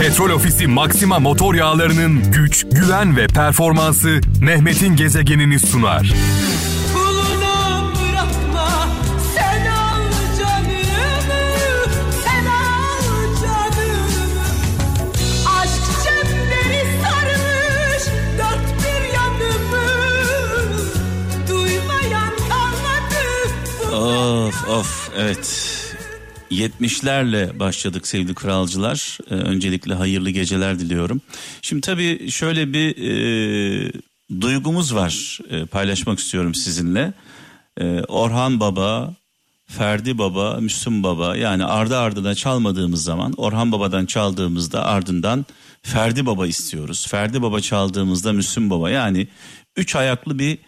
Petrol Ofisi Maxima motor yağlarının güç, güven ve performansı Mehmet'in gezegenini sunar. Bırakma sen canımı sen sarmış yanımı Of of evet. 70'lerle başladık sevgili kralcılar. Ee, öncelikle hayırlı geceler diliyorum. Şimdi tabii şöyle bir e, duygumuz var e, paylaşmak istiyorum sizinle. E, Orhan Baba, Ferdi Baba, Müslüm Baba yani ardı ardına çalmadığımız zaman Orhan Baba'dan çaldığımızda ardından Ferdi Baba istiyoruz. Ferdi Baba çaldığımızda Müslüm Baba yani üç ayaklı bir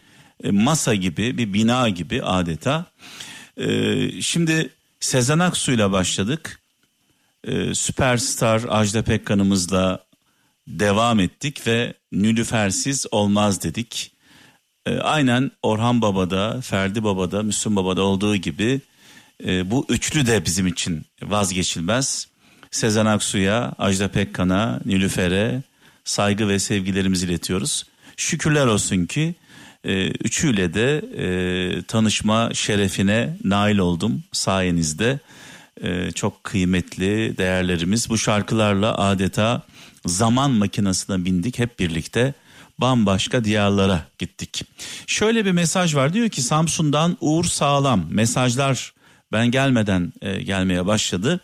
e, masa gibi bir bina gibi adeta. Ee, şimdi Sezen Aksu'yla başladık. Ee, süperstar Ajda Pekkan'ımızla devam ettik ve Nülüfersiz olmaz dedik. Ee, aynen Orhan Baba'da, Ferdi Baba'da, Müslüm Baba'da olduğu gibi e, bu üçlü de bizim için vazgeçilmez. Sezen Aksu'ya, Ajda Pekkan'a, Nülüfer'e saygı ve sevgilerimizi iletiyoruz. Şükürler olsun ki e, üçüyle de e, tanışma şerefine nail oldum sayenizde. E, çok kıymetli değerlerimiz bu şarkılarla adeta zaman makinesine bindik hep birlikte bambaşka diyarlara gittik. Şöyle bir mesaj var diyor ki Samsun'dan Uğur Sağlam mesajlar ben gelmeden e, gelmeye başladı.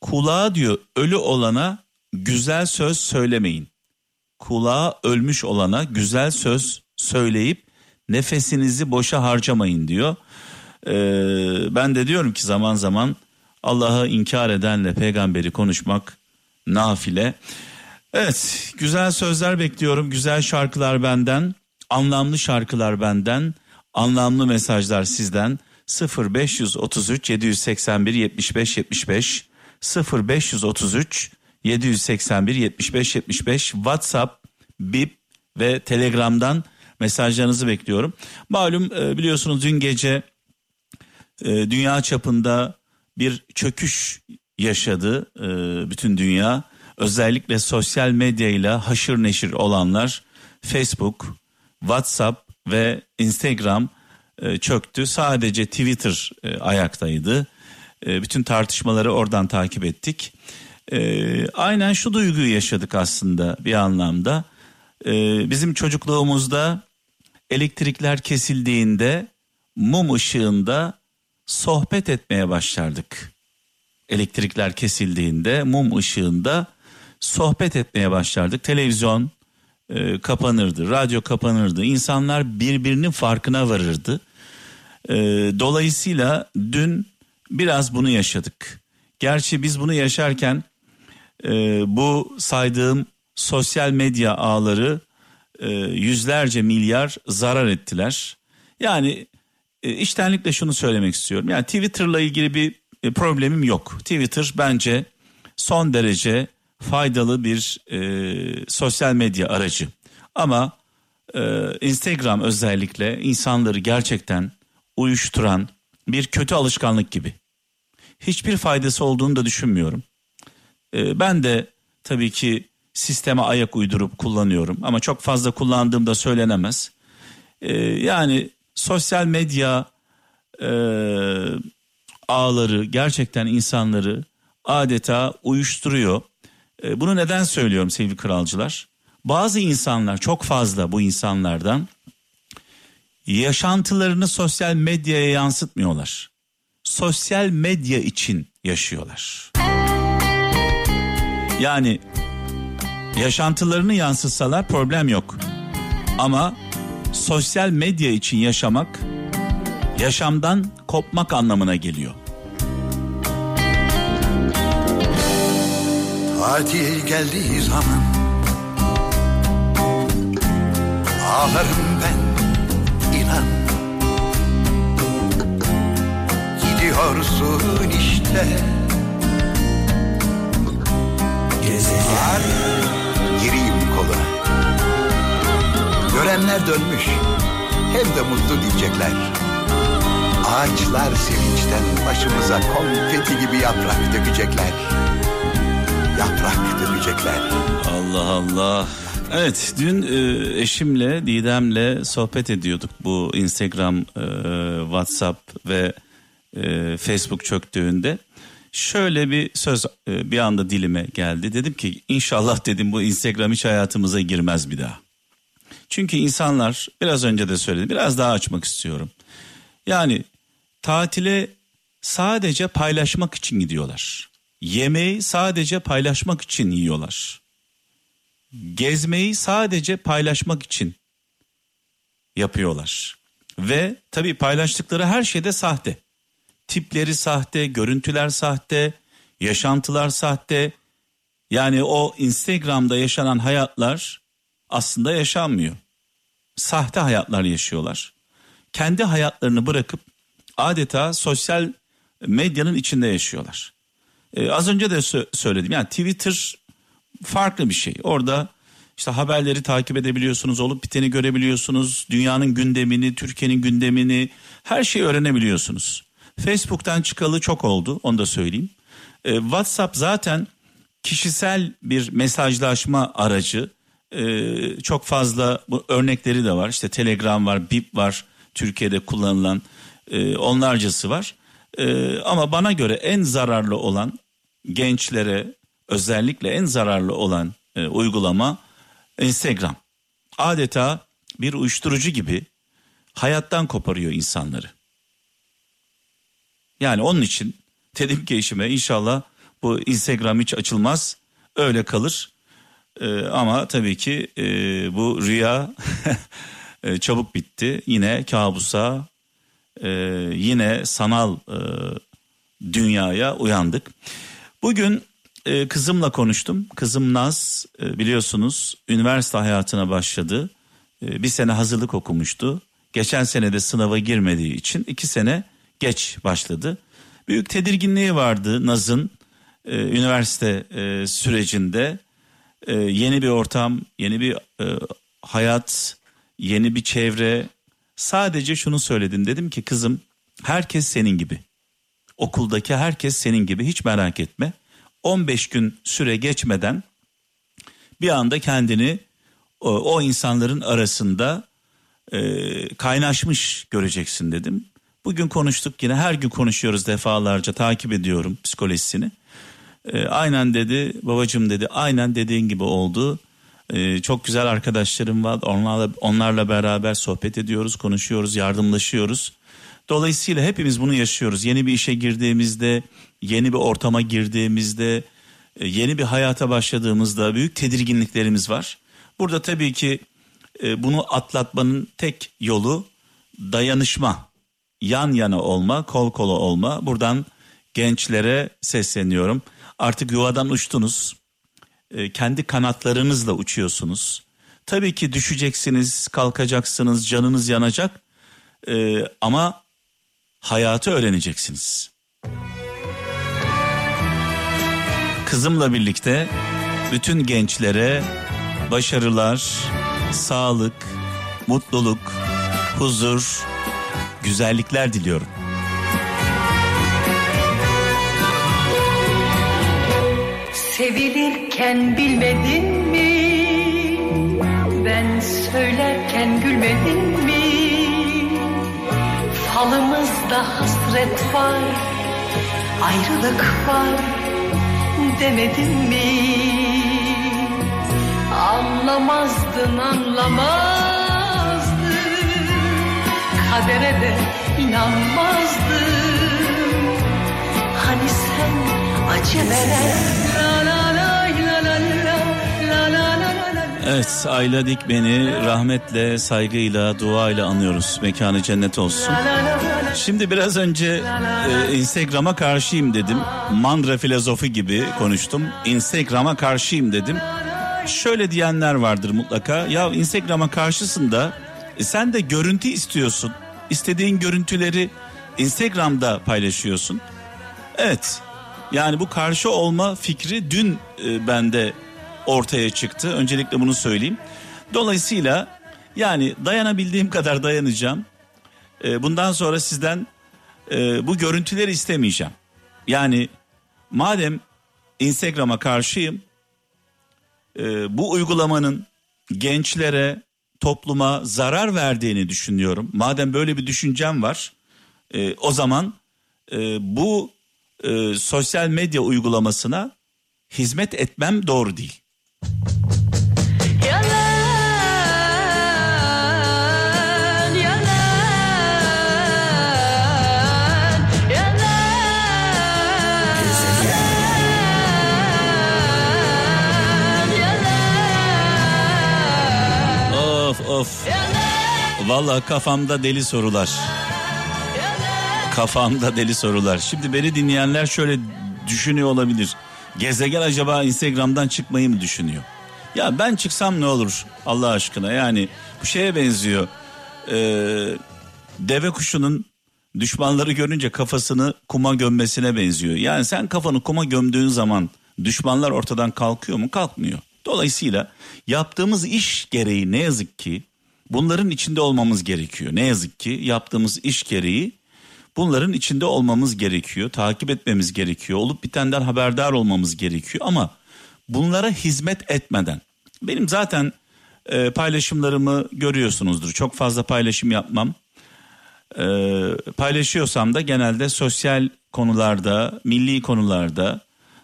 Kulağa diyor ölü olana güzel söz söylemeyin. Kulağa ölmüş olana güzel söz söyleyip nefesinizi boşa harcamayın diyor. Ee, ben de diyorum ki zaman zaman Allah'ı inkar edenle peygamberi konuşmak nafile. Evet güzel sözler bekliyorum güzel şarkılar benden anlamlı şarkılar benden anlamlı mesajlar sizden 0533 781 75 75 0533 781 75 75 WhatsApp, Bip ve Telegram'dan mesajlarınızı bekliyorum. Malum e, biliyorsunuz dün gece e, dünya çapında bir çöküş yaşadı e, bütün dünya. Özellikle sosyal medyayla haşır neşir olanlar Facebook, WhatsApp ve Instagram çöktü. Sadece Twitter ayaktaydı. Bütün tartışmaları oradan takip ettik. Aynen şu duyguyu yaşadık aslında bir anlamda. Bizim çocukluğumuzda elektrikler kesildiğinde mum ışığında sohbet etmeye başlardık. Elektrikler kesildiğinde mum ışığında sohbet etmeye başlardık. Televizyon e, kapanırdı, radyo kapanırdı. İnsanlar birbirinin farkına varırdı. E, dolayısıyla dün biraz bunu yaşadık. Gerçi biz bunu yaşarken e, bu saydığım sosyal medya ağları e, yüzlerce milyar zarar ettiler. Yani e, iştenlikle şunu söylemek istiyorum. Yani Twitter'la ilgili bir e, problemim yok. Twitter bence son derece faydalı bir e, sosyal medya aracı. Ama e, Instagram özellikle insanları gerçekten uyuşturan bir kötü alışkanlık gibi. Hiçbir faydası olduğunu da düşünmüyorum. E, ben de tabii ki sisteme ayak uydurup kullanıyorum ama çok fazla kullandığım da söylenemez. Ee, yani sosyal medya e, ağları gerçekten insanları adeta uyuşturuyor. E, bunu neden söylüyorum sevgili kralcılar? Bazı insanlar çok fazla bu insanlardan yaşantılarını sosyal medyaya yansıtmıyorlar. Sosyal medya için yaşıyorlar. Yani yaşantılarını yansıtsalar problem yok. Ama sosyal medya için yaşamak yaşamdan kopmak anlamına geliyor. Tatil geldiği zaman Ağlarım ben inan Gidiyorsun işte Gezegen Gireyim koluna Görenler dönmüş Hem de mutlu diyecekler Ağaçlar sevinçten başımıza konfeti gibi yaprak dökecekler Yaprak diyecekler. Allah Allah. Evet dün e, eşimle Didem'le sohbet ediyorduk bu Instagram, e, WhatsApp ve e, Facebook çöktüğünde. Şöyle bir söz e, bir anda dilime geldi. Dedim ki inşallah dedim bu Instagram hiç hayatımıza girmez bir daha. Çünkü insanlar biraz önce de söyledim biraz daha açmak istiyorum. Yani tatile sadece paylaşmak için gidiyorlar. Yemeği sadece paylaşmak için yiyorlar. Gezmeyi sadece paylaşmak için yapıyorlar. Ve tabii paylaştıkları her şey de sahte. Tipleri sahte, görüntüler sahte, yaşantılar sahte. Yani o Instagram'da yaşanan hayatlar aslında yaşanmıyor. Sahte hayatlar yaşıyorlar. Kendi hayatlarını bırakıp adeta sosyal medyanın içinde yaşıyorlar. Ee, az önce de sö- söyledim. Yani Twitter farklı bir şey. Orada işte haberleri takip edebiliyorsunuz, olup biteni görebiliyorsunuz, dünyanın gündemini, Türkiye'nin gündemini, her şeyi öğrenebiliyorsunuz. Facebook'tan çıkalı çok oldu, onu da söyleyeyim. Ee, WhatsApp zaten kişisel bir mesajlaşma aracı. Ee, çok fazla bu örnekleri de var. İşte Telegram var, Bip var, Türkiye'de kullanılan e, onlarcası var. Ee, ama bana göre en zararlı olan gençlere özellikle en zararlı olan e, uygulama Instagram. Adeta bir uyuşturucu gibi hayattan koparıyor insanları. Yani onun için dedim ki eşime inşallah bu Instagram hiç açılmaz öyle kalır. Ee, ama tabii ki e, bu rüya e, çabuk bitti. Yine kabusa e, yine sanal e, dünyaya uyandık. Bugün e, kızımla konuştum. Kızım Naz e, biliyorsunuz üniversite hayatına başladı. E, bir sene hazırlık okumuştu. Geçen sene de sınava girmediği için iki sene geç başladı. Büyük tedirginliği vardı Naz'ın e, üniversite e, sürecinde. E, yeni bir ortam, yeni bir e, hayat, yeni bir çevre. Sadece şunu söyledim dedim ki kızım herkes senin gibi. Okuldaki herkes senin gibi hiç merak etme. 15 gün süre geçmeden bir anda kendini o, o insanların arasında e, kaynaşmış göreceksin dedim. Bugün konuştuk yine her gün konuşuyoruz defalarca takip ediyorum psikolojisini. E, aynen dedi babacım dedi aynen dediğin gibi oldu. E, çok güzel arkadaşlarım var onlarla, onlarla beraber sohbet ediyoruz konuşuyoruz yardımlaşıyoruz. Dolayısıyla hepimiz bunu yaşıyoruz. Yeni bir işe girdiğimizde, yeni bir ortama girdiğimizde, e, yeni bir hayata başladığımızda büyük tedirginliklerimiz var. Burada tabii ki e, bunu atlatmanın tek yolu dayanışma, yan yana olma, kol kola olma. Buradan gençlere sesleniyorum. Artık yuvadan uçtunuz. E, kendi kanatlarınızla uçuyorsunuz. Tabii ki düşeceksiniz, kalkacaksınız, canınız yanacak. E, ama hayatı öğreneceksiniz. Kızımla birlikte bütün gençlere başarılar, sağlık, mutluluk, huzur, güzellikler diliyorum. Sevilirken bilmedin mi? Ben söylerken gülmedin mi? Falımızda hasret var, ayrılık var demedin mi? Anlamazdın anlamazdın kadere de inanmazdım Hani sen acemere la la la la la la la Evet Ayla Dikmen'i rahmetle, saygıyla, duayla anıyoruz. Mekanı cennet olsun. Şimdi biraz önce e, Instagram'a karşıyım dedim. Mandra filozofu gibi konuştum. Instagram'a karşıyım dedim. Şöyle diyenler vardır mutlaka. Ya Instagram'a karşısın da sen de görüntü istiyorsun. İstediğin görüntüleri Instagram'da paylaşıyorsun. Evet. Yani bu karşı olma fikri dün e, bende ortaya çıktı. Öncelikle bunu söyleyeyim. Dolayısıyla yani dayanabildiğim kadar dayanacağım. E, bundan sonra sizden e, bu görüntüleri istemeyeceğim. Yani madem Instagram'a karşıyım e, bu uygulamanın gençlere, topluma zarar verdiğini düşünüyorum. Madem böyle bir düşüncem var, e, o zaman e, bu e, sosyal medya uygulamasına hizmet etmem doğru değil. Vallahi kafamda deli sorular. Kafamda deli sorular. Şimdi beni dinleyenler şöyle düşünüyor olabilir. Gezegen acaba Instagram'dan çıkmayı mı düşünüyor? Ya ben çıksam ne olur Allah aşkına yani bu şeye benziyor. Ee, deve kuşunun düşmanları görünce kafasını kuma gömmesine benziyor. Yani sen kafanı kuma gömdüğün zaman düşmanlar ortadan kalkıyor mu? Kalkmıyor. Dolayısıyla yaptığımız iş gereği ne yazık ki bunların içinde olmamız gerekiyor. Ne yazık ki yaptığımız iş gereği bunların içinde olmamız gerekiyor. Takip etmemiz gerekiyor. Olup bitenden haberdar olmamız gerekiyor ama bunlara hizmet etmeden benim zaten e, paylaşımlarımı görüyorsunuzdur. Çok fazla paylaşım yapmam. E, paylaşıyorsam da genelde sosyal konularda, milli konularda,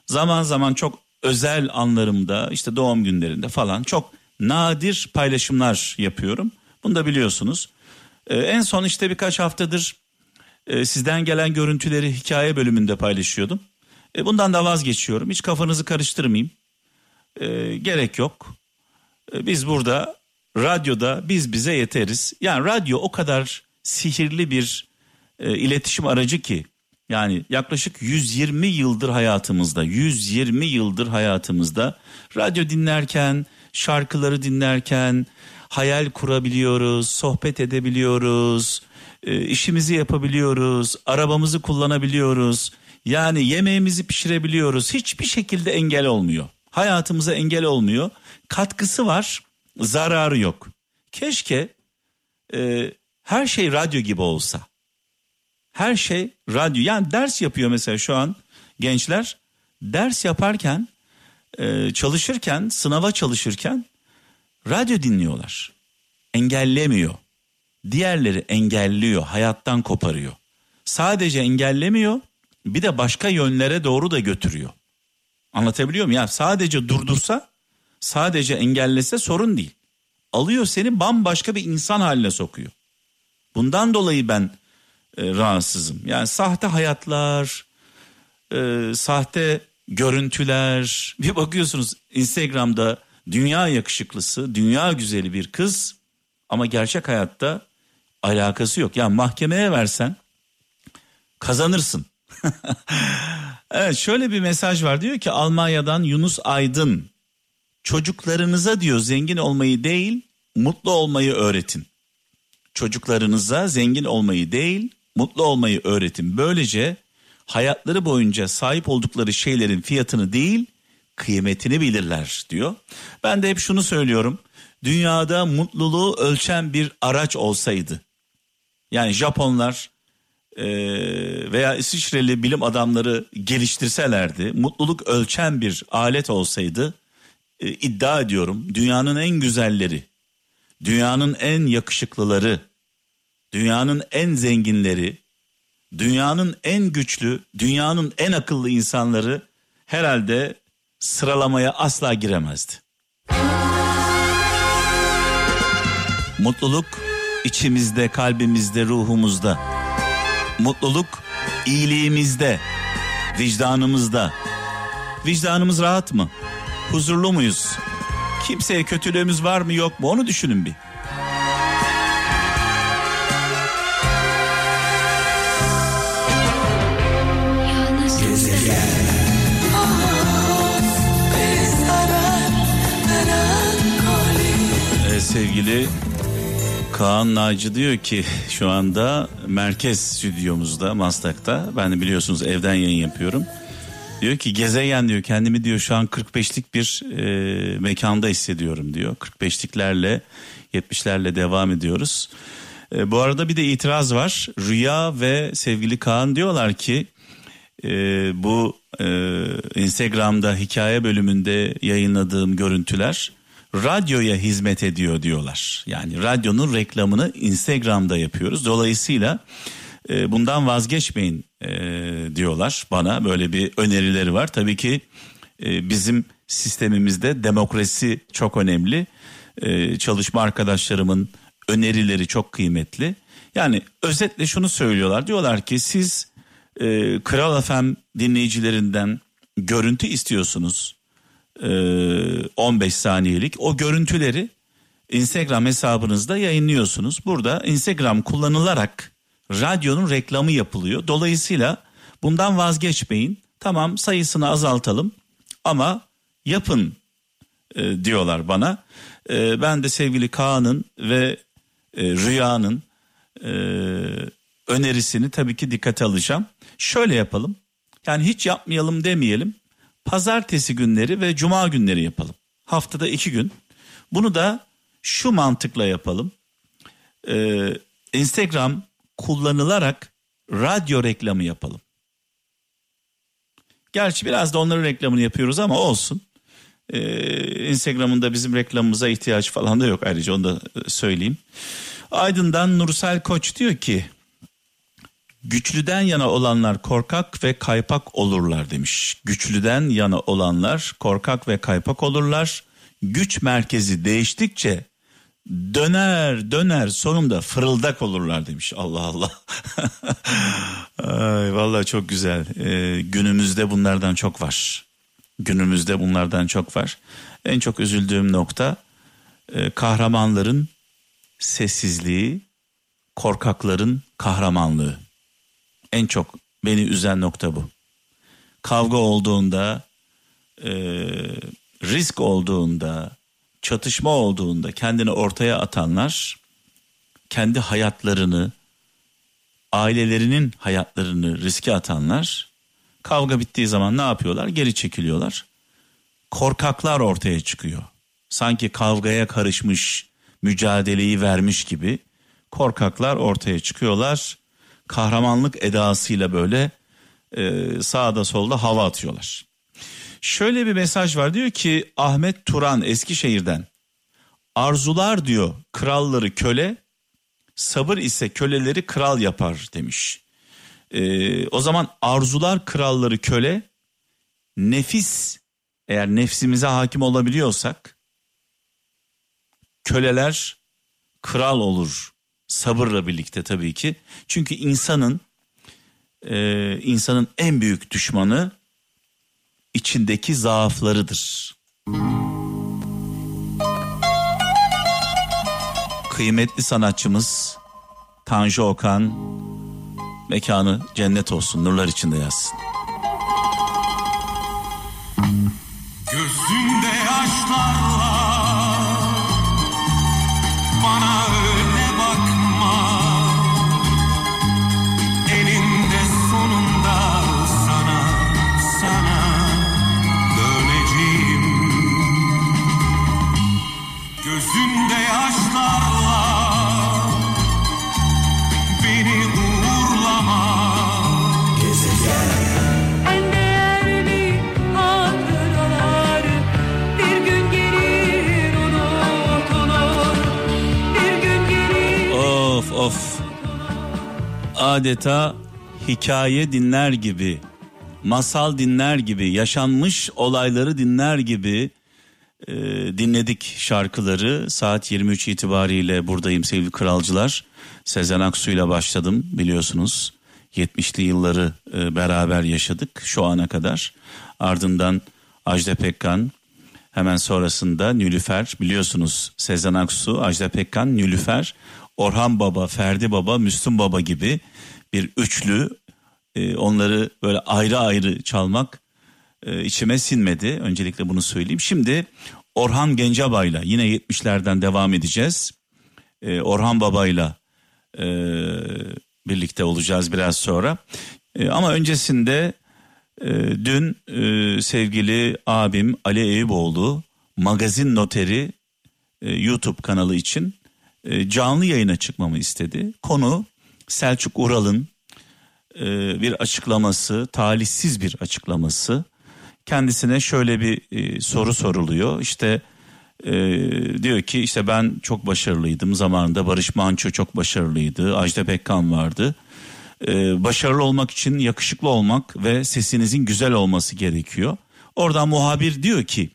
zaman zaman çok özel anlarımda, işte doğum günlerinde falan çok nadir paylaşımlar yapıyorum. Bunu da biliyorsunuz. E, en son işte birkaç haftadır e, sizden gelen görüntüleri hikaye bölümünde paylaşıyordum. E, bundan da vazgeçiyorum. Hiç kafanızı karıştırmayayım. E, gerek yok. E, biz burada radyoda biz bize yeteriz. Yani radyo o kadar sihirli bir e, iletişim aracı ki yani yaklaşık 120 yıldır hayatımızda 120 yıldır hayatımızda radyo dinlerken şarkıları dinlerken hayal kurabiliyoruz, sohbet edebiliyoruz, e, işimizi yapabiliyoruz, arabamızı kullanabiliyoruz. Yani yemeğimizi pişirebiliyoruz. Hiçbir şekilde engel olmuyor. Hayatımıza engel olmuyor. Katkısı var, zararı yok. Keşke e, her şey radyo gibi olsa. Her şey radyo. Yani ders yapıyor mesela şu an gençler. Ders yaparken, e, çalışırken, sınava çalışırken radyo dinliyorlar. Engellemiyor. Diğerleri engelliyor, hayattan koparıyor. Sadece engellemiyor, bir de başka yönlere doğru da götürüyor. Anlatabiliyor muyum? Ya sadece durdursa, sadece engellese sorun değil. Alıyor seni bambaşka bir insan haline sokuyor. Bundan dolayı ben e, rahatsızım. Yani sahte hayatlar, e, sahte görüntüler. Bir bakıyorsunuz Instagram'da dünya yakışıklısı, dünya güzeli bir kız ama gerçek hayatta alakası yok. Yani mahkemeye versen kazanırsın. evet şöyle bir mesaj var diyor ki Almanya'dan Yunus Aydın çocuklarınıza diyor zengin olmayı değil mutlu olmayı öğretin. Çocuklarınıza zengin olmayı değil mutlu olmayı öğretin. Böylece hayatları boyunca sahip oldukları şeylerin fiyatını değil kıymetini bilirler diyor. Ben de hep şunu söylüyorum. Dünyada mutluluğu ölçen bir araç olsaydı. Yani Japonlar e, veya İsviçreli bilim adamları geliştirselerdi. Mutluluk ölçen bir alet olsaydı e, iddia ediyorum dünyanın en güzelleri, dünyanın en yakışıklıları, dünyanın en zenginleri, dünyanın en güçlü, dünyanın en akıllı insanları herhalde sıralamaya asla giremezdi. Mutluluk içimizde, kalbimizde, ruhumuzda. Mutluluk iyiliğimizde, vicdanımızda. Vicdanımız rahat mı? Huzurlu muyuz? Kimseye kötülüğümüz var mı yok mu onu düşünün bir. Sevgili Kaan Naci diyor ki şu anda merkez stüdyomuzda Maslak'ta. Ben de biliyorsunuz evden yayın yapıyorum. Diyor ki gezegen diyor kendimi diyor şu an 45'lik bir e, mekanda hissediyorum diyor. 45'liklerle 70'lerle devam ediyoruz. E, bu arada bir de itiraz var. Rüya ve sevgili Kaan diyorlar ki e, bu e, Instagram'da hikaye bölümünde yayınladığım görüntüler radyoya hizmet ediyor diyorlar. Yani radyonun reklamını Instagram'da yapıyoruz. Dolayısıyla e, bundan vazgeçmeyin e, diyorlar bana. Böyle bir önerileri var. Tabii ki e, bizim sistemimizde demokrasi çok önemli. E, çalışma arkadaşlarımın önerileri çok kıymetli. Yani özetle şunu söylüyorlar. Diyorlar ki siz e, Kral FM dinleyicilerinden görüntü istiyorsunuz. E, 15 saniyelik. O görüntüleri Instagram hesabınızda yayınlıyorsunuz. Burada Instagram kullanılarak radyonun reklamı yapılıyor. Dolayısıyla bundan vazgeçmeyin. Tamam sayısını azaltalım ama yapın e, diyorlar bana. E, ben de sevgili Kaan'ın ve e, Rüya'nın e, önerisini tabii ki dikkate alacağım. Şöyle yapalım. Yani hiç yapmayalım demeyelim. Pazartesi günleri ve cuma günleri yapalım. Haftada iki gün. Bunu da şu mantıkla yapalım. Ee, Instagram kullanılarak radyo reklamı yapalım. Gerçi biraz da onların reklamını yapıyoruz ama olsun. Ee, Instagram'ın da bizim reklamımıza ihtiyaç falan da yok ayrıca onu da e, söyleyeyim. Aydın'dan Nursel Koç diyor ki güçlüden yana olanlar korkak ve kaypak olurlar demiş. Güçlüden yana olanlar korkak ve kaypak olurlar. Güç merkezi değiştikçe döner döner sonunda fırıldak olurlar demiş. Allah Allah. Ay, vallahi çok güzel. Ee, günümüzde bunlardan çok var. Günümüzde bunlardan çok var. En çok üzüldüğüm nokta e, kahramanların sessizliği, korkakların kahramanlığı. En çok beni üzen nokta bu. Kavga olduğunda, e, risk olduğunda, çatışma olduğunda kendini ortaya atanlar, kendi hayatlarını, ailelerinin hayatlarını riske atanlar, kavga bittiği zaman ne yapıyorlar? Geri çekiliyorlar. Korkaklar ortaya çıkıyor. Sanki kavgaya karışmış, mücadeleyi vermiş gibi korkaklar ortaya çıkıyorlar. Kahramanlık edasıyla böyle e, sağda solda hava atıyorlar. Şöyle bir mesaj var diyor ki Ahmet Turan Eskişehir'den arzular diyor kralları köle sabır ise köleleri kral yapar demiş. Ee, o zaman arzular kralları köle nefis eğer nefsimize hakim olabiliyorsak köleler kral olur sabırla birlikte tabii ki. Çünkü insanın e, insanın en büyük düşmanı içindeki zaaflarıdır. Kıymetli sanatçımız Tanju Okan mekanı cennet olsun nurlar içinde yazsın. Gözünde yaşlarla adeta hikaye dinler gibi masal dinler gibi yaşanmış olayları dinler gibi e, dinledik şarkıları. Saat 23 itibariyle buradayım sevgili kralcılar. Sezen Aksu ile başladım biliyorsunuz. 70'li yılları e, beraber yaşadık şu ana kadar. Ardından Ajda Pekkan Hemen sonrasında Nülüfer. Biliyorsunuz Sezen Aksu, Ajda Pekkan, Nülüfer, Orhan Baba, Ferdi Baba, Müslüm Baba gibi bir üçlü e, onları böyle ayrı ayrı çalmak e, içime sinmedi. Öncelikle bunu söyleyeyim. Şimdi Orhan Gencebay'la yine 70'lerden devam edeceğiz. E, Orhan Baba'yla e, birlikte olacağız biraz sonra. Ama öncesinde dün sevgili abim Ali Eyüboğlu magazin noteri YouTube kanalı için canlı yayına çıkmamı istedi. Konu Selçuk Ural'ın e, bir açıklaması, talihsiz bir açıklaması. Kendisine şöyle bir e, soru soruluyor. İşte e, diyor ki işte ben çok başarılıydım zamanında Barış Manço çok başarılıydı, Ajda Pekkan vardı. E, başarılı olmak için yakışıklı olmak ve sesinizin güzel olması gerekiyor. Oradan muhabir diyor ki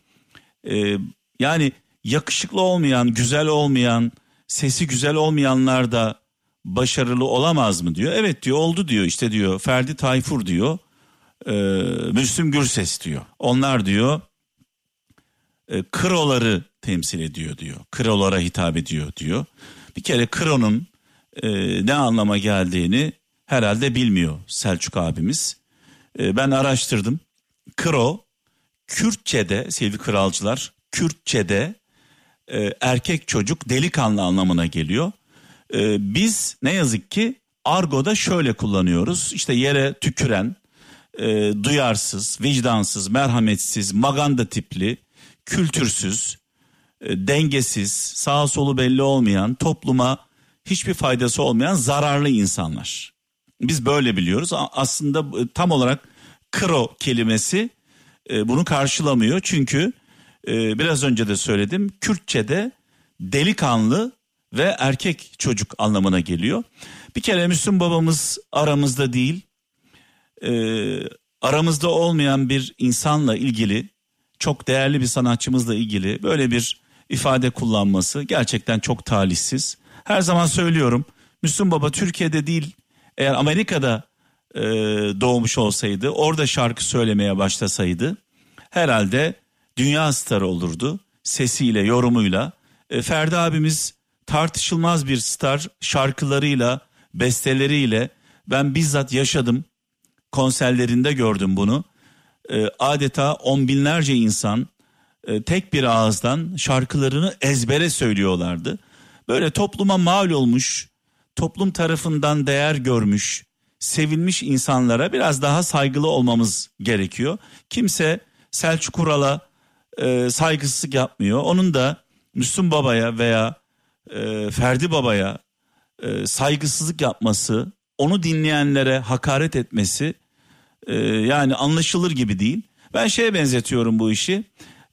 e, yani yakışıklı olmayan, güzel olmayan, sesi güzel olmayanlar da başarılı olamaz mı diyor. Evet diyor oldu diyor işte diyor Ferdi Tayfur diyor. E, Müslüm Gürses diyor. Onlar diyor e, kroları temsil ediyor diyor. Krolara hitap ediyor diyor. Bir kere kronun e, ne anlama geldiğini herhalde bilmiyor Selçuk abimiz. E, ben araştırdım. Kro Kürtçe'de sevgili kralcılar Kürtçe'de e, erkek çocuk delikanlı anlamına geliyor. E, biz ne yazık ki argoda şöyle kullanıyoruz. İşte yere tüküren, e, duyarsız, vicdansız, merhametsiz, maganda tipli, kültürsüz, e, dengesiz, sağ solu belli olmayan, topluma hiçbir faydası olmayan zararlı insanlar. Biz böyle biliyoruz. Aslında e, tam olarak kro kelimesi e, bunu karşılamıyor. Çünkü e, biraz önce de söyledim. Kürtçe'de delikanlı ve erkek çocuk anlamına geliyor. Bir kere Müslüm babamız aramızda değil. E, aramızda olmayan bir insanla ilgili çok değerli bir sanatçımızla ilgili böyle bir ifade kullanması gerçekten çok talihsiz. Her zaman söylüyorum Müslüm Baba Türkiye'de değil eğer Amerika'da e, doğmuş olsaydı orada şarkı söylemeye başlasaydı herhalde dünya starı olurdu sesiyle yorumuyla. E, Ferdi abimiz tartışılmaz bir star şarkılarıyla besteleriyle ben bizzat yaşadım konserlerinde gördüm bunu. E, adeta on binlerce insan e, tek bir ağızdan şarkılarını ezbere söylüyorlardı. Böyle topluma mal olmuş, toplum tarafından değer görmüş, sevilmiş insanlara biraz daha saygılı olmamız gerekiyor. Kimse Selçuk Ural'a e, saygısızlık yapmıyor. Onun da Müslüm Baba'ya veya e, Ferdi Baba'ya e, saygısızlık yapması, onu dinleyenlere hakaret etmesi e, yani anlaşılır gibi değil. Ben şeye benzetiyorum bu işi.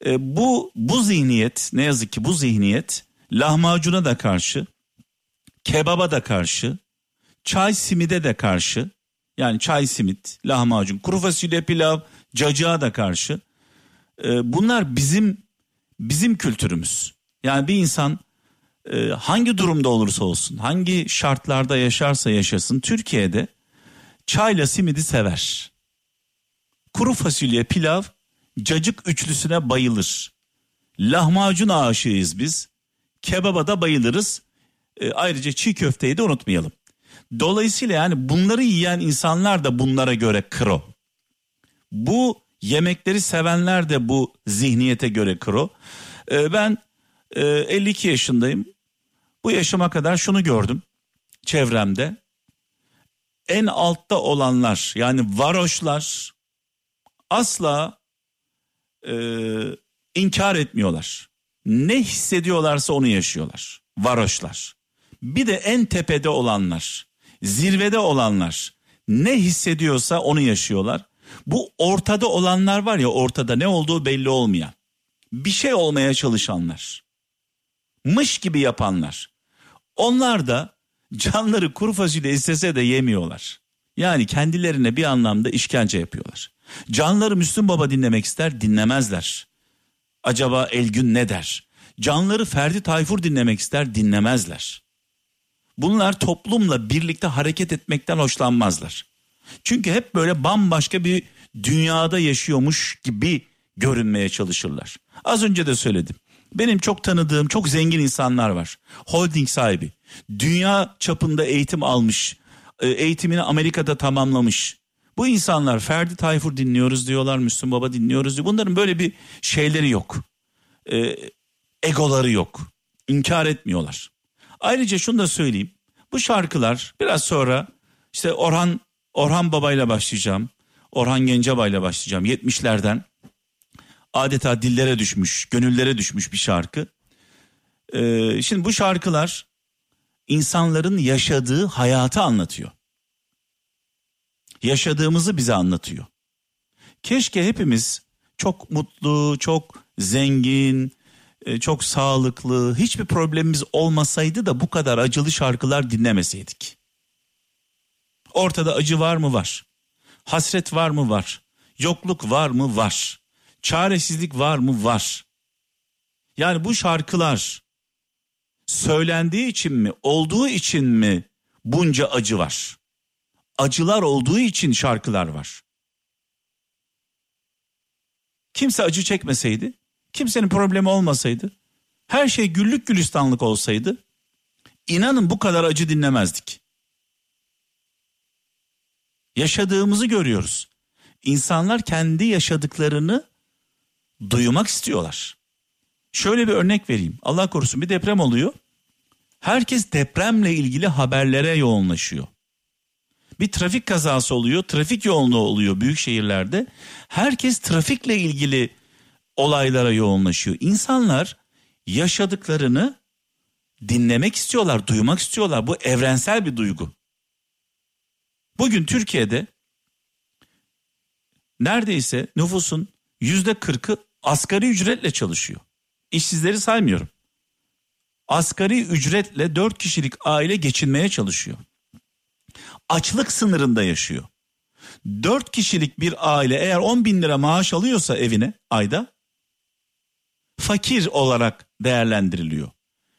E, bu bu zihniyet ne yazık ki bu zihniyet lahmacuna da karşı, kebaba da karşı, çay simide de karşı. Yani çay simit, lahmacun, kuru fasulye pilav, cacığa da karşı. E, bunlar bizim bizim kültürümüz. Yani bir insan e, hangi durumda olursa olsun, hangi şartlarda yaşarsa yaşasın Türkiye'de çayla simidi sever. Kuru fasulye, pilav, cacık üçlüsüne bayılır. Lahmacun aşığıyız biz. Kebaba da bayılırız. E, ayrıca çiğ köfteyi de unutmayalım. Dolayısıyla yani bunları yiyen insanlar da bunlara göre kro. Bu yemekleri sevenler de bu zihniyete göre kro. E, ben e, 52 yaşındayım. Bu yaşıma kadar şunu gördüm çevremde. En altta olanlar yani varoşlar asla e, inkar etmiyorlar. Ne hissediyorlarsa onu yaşıyorlar. Varoşlar. Bir de en tepede olanlar, zirvede olanlar ne hissediyorsa onu yaşıyorlar. Bu ortada olanlar var ya ortada ne olduğu belli olmayan. Bir şey olmaya çalışanlar. Mış gibi yapanlar. Onlar da canları kuru fasulye istese de yemiyorlar. Yani kendilerine bir anlamda işkence yapıyorlar. Canları Müslüm Baba dinlemek ister dinlemezler. Acaba Elgün ne der? Canları Ferdi Tayfur dinlemek ister dinlemezler. Bunlar toplumla birlikte hareket etmekten hoşlanmazlar. Çünkü hep böyle bambaşka bir dünyada yaşıyormuş gibi görünmeye çalışırlar. Az önce de söyledim. Benim çok tanıdığım çok zengin insanlar var. Holding sahibi. Dünya çapında eğitim almış. e, Eğitimini Amerika'da tamamlamış. Bu insanlar Ferdi Tayfur dinliyoruz diyorlar. Müslüm Baba dinliyoruz diyor. Bunların böyle bir şeyleri yok. E, egoları yok. İnkar etmiyorlar. Ayrıca şunu da söyleyeyim. Bu şarkılar biraz sonra işte Orhan Orhan Baba ile başlayacağım. Orhan Gencebay ile başlayacağım. 70'lerden adeta dillere düşmüş, gönüllere düşmüş bir şarkı. Ee, şimdi bu şarkılar insanların yaşadığı hayatı anlatıyor. yaşadığımızı bize anlatıyor. Keşke hepimiz çok mutlu, çok zengin, e, çok sağlıklı, hiçbir problemimiz olmasaydı da bu kadar acılı şarkılar dinlemeseydik. Ortada acı var mı? Var. Hasret var mı? Var. Yokluk var mı? Var. Çaresizlik var mı? Var. Yani bu şarkılar söylendiği için mi, olduğu için mi bunca acı var? Acılar olduğu için şarkılar var. Kimse acı çekmeseydi, kimsenin problemi olmasaydı, her şey güllük gülistanlık olsaydı, inanın bu kadar acı dinlemezdik. Yaşadığımızı görüyoruz. İnsanlar kendi yaşadıklarını duymak istiyorlar. Şöyle bir örnek vereyim. Allah korusun bir deprem oluyor. Herkes depremle ilgili haberlere yoğunlaşıyor. Bir trafik kazası oluyor, trafik yoğunluğu oluyor büyük şehirlerde. Herkes trafikle ilgili olaylara yoğunlaşıyor. İnsanlar yaşadıklarını dinlemek istiyorlar, duymak istiyorlar. Bu evrensel bir duygu. Bugün Türkiye'de neredeyse nüfusun yüzde kırkı asgari ücretle çalışıyor. İşsizleri saymıyorum. Asgari ücretle dört kişilik aile geçinmeye çalışıyor. Açlık sınırında yaşıyor. Dört kişilik bir aile eğer 10 bin lira maaş alıyorsa evine ayda fakir olarak değerlendiriliyor.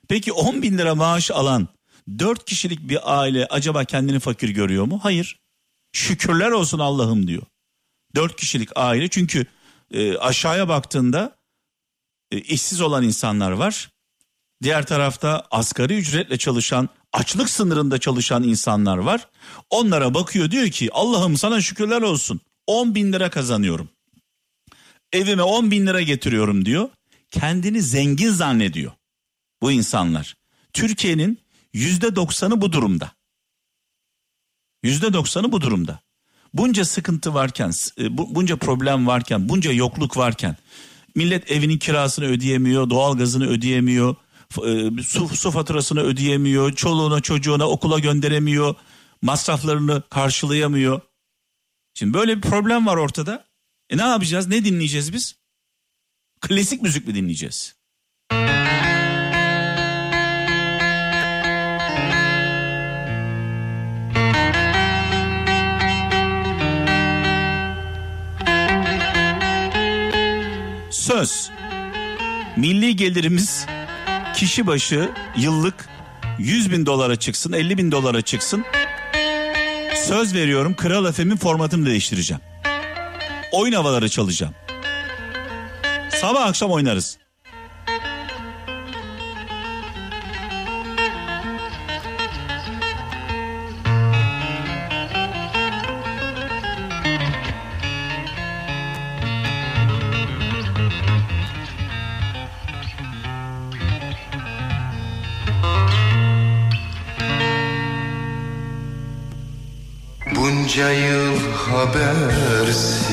Peki 10 bin lira maaş alan 4 kişilik bir aile acaba kendini fakir görüyor mu? Hayır. Şükürler olsun Allah'ım diyor. 4 kişilik aile çünkü e, aşağıya baktığında e, işsiz olan insanlar var. Diğer tarafta asgari ücretle çalışan, açlık sınırında çalışan insanlar var. Onlara bakıyor diyor ki Allah'ım sana şükürler olsun. 10 bin lira kazanıyorum. Evime 10 bin lira getiriyorum diyor. Kendini zengin zannediyor bu insanlar. Türkiye'nin yüzde doksanı bu durumda. Yüzde doksanı bu durumda. Bunca sıkıntı varken, e, bunca problem varken, bunca yokluk varken millet evinin kirasını ödeyemiyor, doğalgazını ödeyemiyor, e, su, su faturasını ödeyemiyor, çoluğuna çocuğuna okula gönderemiyor, masraflarını karşılayamıyor. Şimdi böyle bir problem var ortada. E ne yapacağız? Ne dinleyeceğiz biz? Klasik müzik mi dinleyeceğiz? Söz. Milli gelirimiz kişi başı yıllık 100 bin dolara çıksın 50 bin dolara çıksın. Söz veriyorum Kral FM'in formatını değiştireceğim. Oyun havaları çalacağım. Sabah akşam oynarız. Bunca yıl habersiz.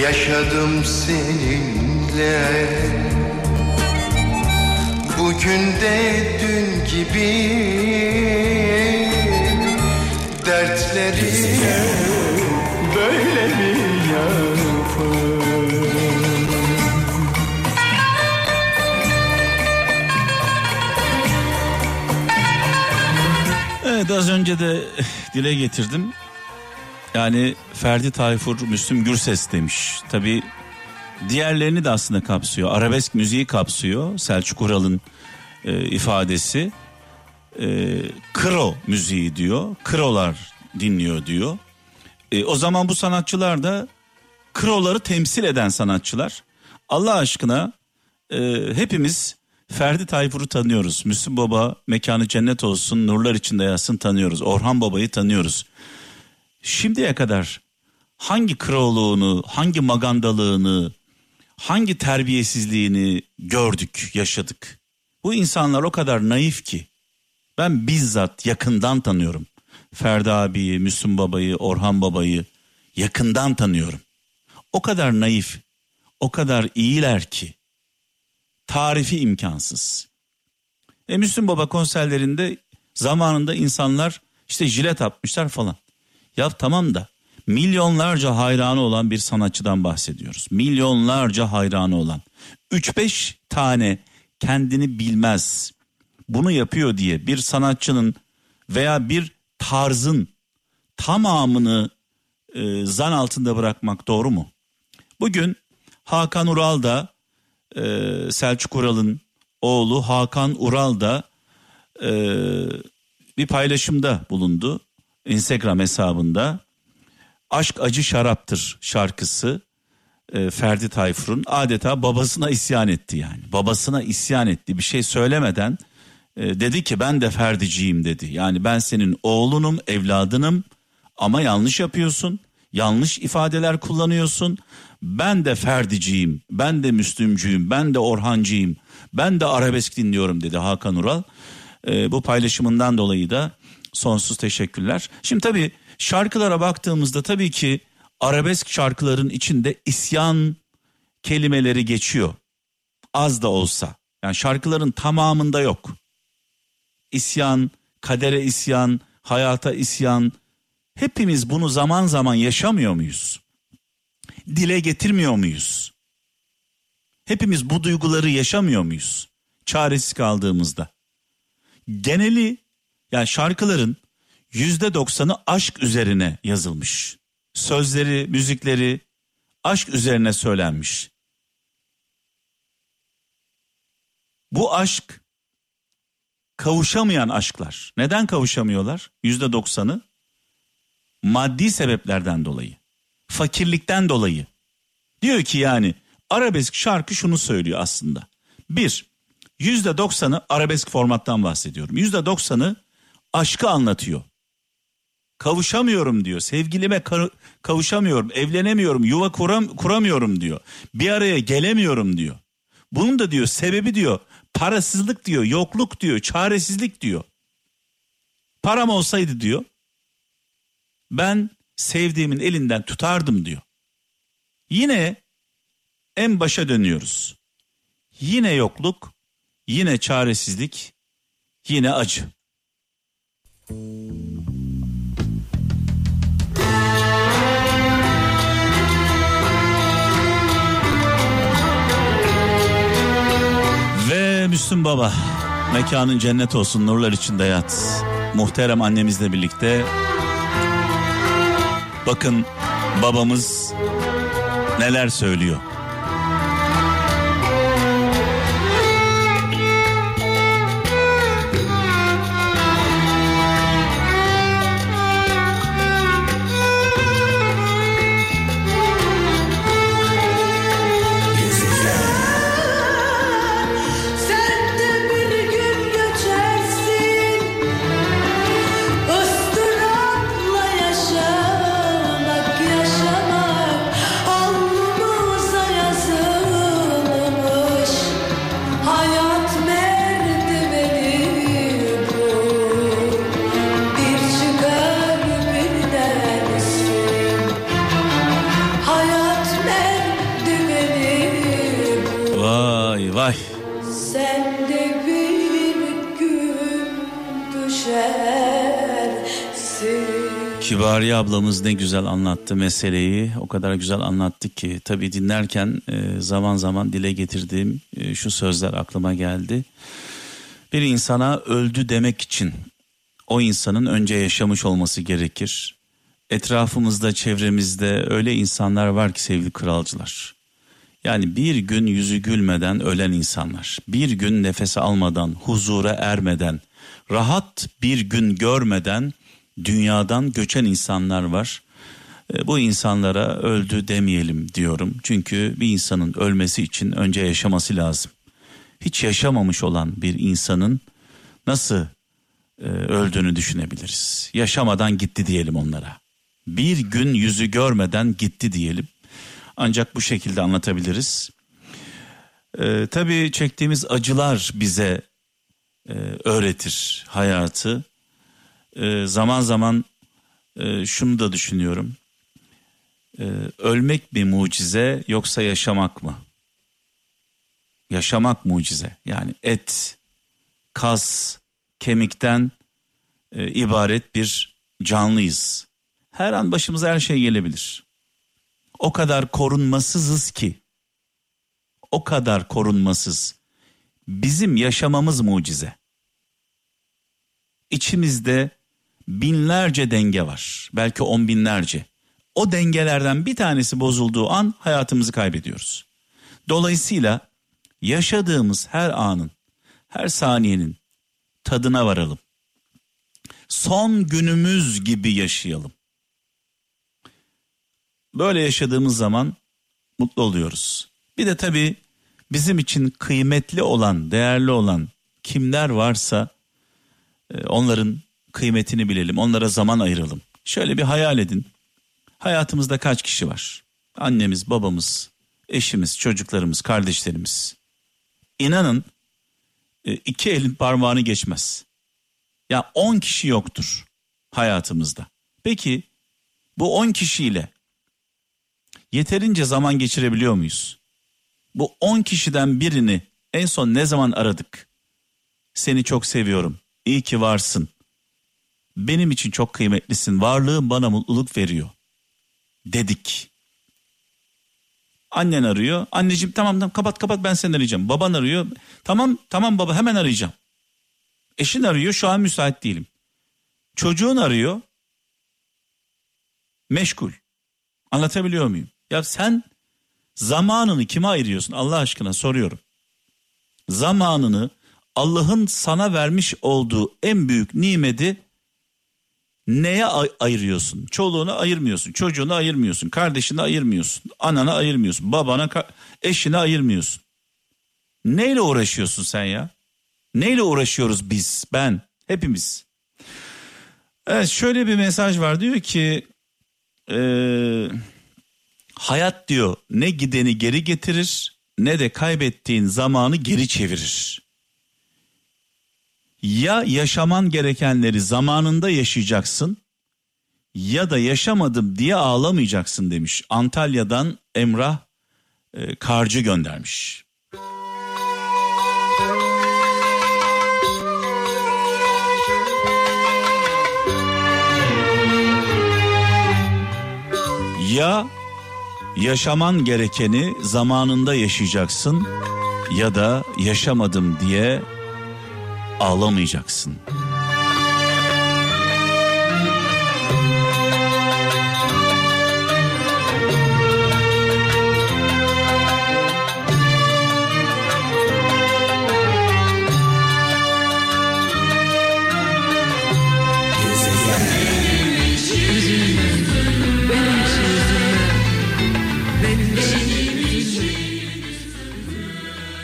Yaşadım seninle. Bugün de dün gibi. Dertleri Evet az önce de dile getirdim. Yani Ferdi Tayfur, Müslüm Gürses demiş. Tabi diğerlerini de aslında kapsıyor. Arabesk müziği kapsıyor. Selçuk Ural'ın e, ifadesi. E, kro müziği diyor. Krolar dinliyor diyor. E, o zaman bu sanatçılar da kroları temsil eden sanatçılar. Allah aşkına e, hepimiz Ferdi Tayfur'u tanıyoruz. Müslüm Baba mekanı cennet olsun, nurlar içinde yatsın tanıyoruz. Orhan Baba'yı tanıyoruz. Şimdiye kadar hangi kralluğunu, hangi magandalığını, hangi terbiyesizliğini gördük, yaşadık. Bu insanlar o kadar naif ki ben bizzat yakından tanıyorum. Ferdi abiyi, Müslüm babayı, Orhan babayı yakından tanıyorum. O kadar naif, o kadar iyiler ki tarifi imkansız. E Müslüm Baba konserlerinde zamanında insanlar İşte jilet atmışlar falan. Ya tamam da milyonlarca hayranı olan bir sanatçıdan bahsediyoruz. Milyonlarca hayranı olan. 3-5 tane kendini bilmez bunu yapıyor diye bir sanatçının veya bir tarzın tamamını e, zan altında bırakmak doğru mu? Bugün Hakan Ural da e, Selçuk Ural'ın oğlu Hakan Ural da e, bir paylaşımda bulundu. Instagram hesabında Aşk Acı Şaraptır şarkısı e, Ferdi Tayfur'un adeta babasına isyan etti yani. Babasına isyan etti bir şey söylemeden e, dedi ki ben de Ferdiciyim dedi. Yani ben senin oğlunum evladınım ama yanlış yapıyorsun. Yanlış ifadeler kullanıyorsun. Ben de Ferdiciyim, ben de Müslümcüyüm, ben de Orhancıyım, ben de arabesk dinliyorum dedi Hakan Ural. E, bu paylaşımından dolayı da sonsuz teşekkürler. Şimdi tabii şarkılara baktığımızda tabii ki arabesk şarkıların içinde isyan kelimeleri geçiyor. Az da olsa. Yani şarkıların tamamında yok. İsyan, kadere isyan, hayata isyan. Hepimiz bunu zaman zaman yaşamıyor muyuz? Dile getirmiyor muyuz? Hepimiz bu duyguları yaşamıyor muyuz? Çaresiz kaldığımızda. Geneli yani şarkıların yüzde doksanı aşk üzerine yazılmış. Sözleri, müzikleri aşk üzerine söylenmiş. Bu aşk kavuşamayan aşklar. Neden kavuşamıyorlar? Yüzde doksanı maddi sebeplerden dolayı. Fakirlikten dolayı. Diyor ki yani arabesk şarkı şunu söylüyor aslında. Bir, yüzde doksanı arabesk formattan bahsediyorum. Yüzde doksanı aşkı anlatıyor. Kavuşamıyorum diyor. Sevgilime kavuşamıyorum, evlenemiyorum, yuva kuram kuramıyorum diyor. Bir araya gelemiyorum diyor. Bunun da diyor sebebi diyor parasızlık diyor, yokluk diyor, çaresizlik diyor. Param olsaydı diyor ben sevdiğimin elinden tutardım diyor. Yine en başa dönüyoruz. Yine yokluk, yine çaresizlik, yine acı. Ve Müslüm Baba mekanın cennet olsun nurlar içinde yat. Muhterem annemizle birlikte bakın babamız neler söylüyor. Ablamız ne güzel anlattı meseleyi. O kadar güzel anlattı ki tabii dinlerken e, zaman zaman dile getirdiğim e, şu sözler aklıma geldi. Bir insana öldü demek için o insanın önce yaşamış olması gerekir. Etrafımızda, çevremizde öyle insanlar var ki sevgili kralcılar. Yani bir gün yüzü gülmeden ölen insanlar, bir gün nefes almadan, huzura ermeden, rahat bir gün görmeden dünyadan göçen insanlar var. E, Bu insanlara öldü demeyelim diyorum. Çünkü bir insanın ölmesi için önce yaşaması lazım. Hiç yaşamamış olan bir insanın nasıl e, öldüğünü düşünebiliriz. Yaşamadan gitti diyelim onlara. Bir gün yüzü görmeden gitti diyelim. Ancak bu şekilde anlatabiliriz. Ee, tabii çektiğimiz acılar bize e, öğretir hayatı. Ee, zaman zaman e, şunu da düşünüyorum. Ee, ölmek mi mucize yoksa yaşamak mı? Yaşamak mucize. Yani et, kas, kemikten e, ibaret bir canlıyız. Her an başımıza her şey gelebilir. O kadar korunmasızız ki. O kadar korunmasız. Bizim yaşamamız mucize. İçimizde binlerce denge var. Belki on binlerce. O dengelerden bir tanesi bozulduğu an hayatımızı kaybediyoruz. Dolayısıyla yaşadığımız her anın, her saniyenin tadına varalım. Son günümüz gibi yaşayalım. Böyle yaşadığımız zaman mutlu oluyoruz. Bir de tabii bizim için kıymetli olan, değerli olan kimler varsa e, onların kıymetini bilelim, onlara zaman ayıralım. Şöyle bir hayal edin. Hayatımızda kaç kişi var? Annemiz, babamız, eşimiz, çocuklarımız, kardeşlerimiz. İnanın e, iki elin parmağını geçmez. Ya on kişi yoktur hayatımızda. Peki bu on kişiyle yeterince zaman geçirebiliyor muyuz? Bu on kişiden birini en son ne zaman aradık? Seni çok seviyorum. İyi ki varsın. Benim için çok kıymetlisin. Varlığın bana mutluluk veriyor. Dedik. Annen arıyor. Anneciğim tamam tamam kapat kapat ben seni arayacağım. Baban arıyor. Tamam tamam baba hemen arayacağım. Eşin arıyor şu an müsait değilim. Çocuğun arıyor. Meşgul. Anlatabiliyor muyum? Ya sen zamanını kime ayırıyorsun Allah aşkına soruyorum. Zamanını Allah'ın sana vermiş olduğu en büyük nimeti neye ay- ayırıyorsun? Çoluğunu ayırmıyorsun, çocuğunu ayırmıyorsun, kardeşini ayırmıyorsun, anana ayırmıyorsun, babana, ka- eşine ayırmıyorsun. Neyle uğraşıyorsun sen ya? Neyle uğraşıyoruz biz, ben, hepimiz? Evet şöyle bir mesaj var diyor ki eee, hayat diyor ne gideni geri getirir ne de kaybettiğin zamanı geri çevirir. Ya yaşaman gerekenleri zamanında yaşayacaksın ya da yaşamadım diye ağlamayacaksın demiş. Antalya'dan Emrah e, Karcı göndermiş. Ya yaşaman gerekeni zamanında yaşayacaksın ya da yaşamadım diye ağlamayacaksın.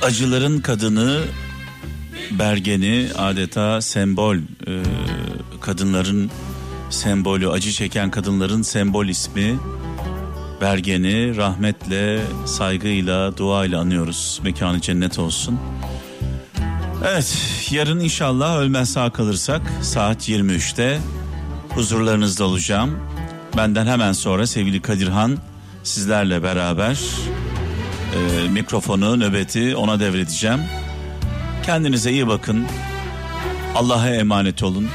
Acıların kadını Bergen'i adeta sembol e, kadınların sembolü acı çeken kadınların sembol ismi Bergen'i rahmetle saygıyla duayla anıyoruz mekanı cennet olsun. Evet yarın inşallah ölmez sağ kalırsak saat 23'te huzurlarınızda olacağım. Benden hemen sonra sevgili Kadirhan sizlerle beraber e, mikrofonu nöbeti ona devredeceğim. Kendinize iyi bakın. Allah'a emanet olun.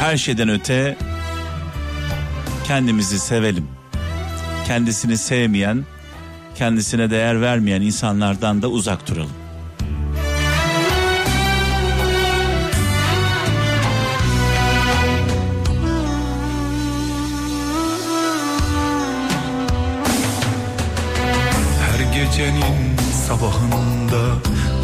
Her şeyden öte kendimizi sevelim. Kendisini sevmeyen, kendisine değer vermeyen insanlardan da uzak duralım. Her gecenin sabahında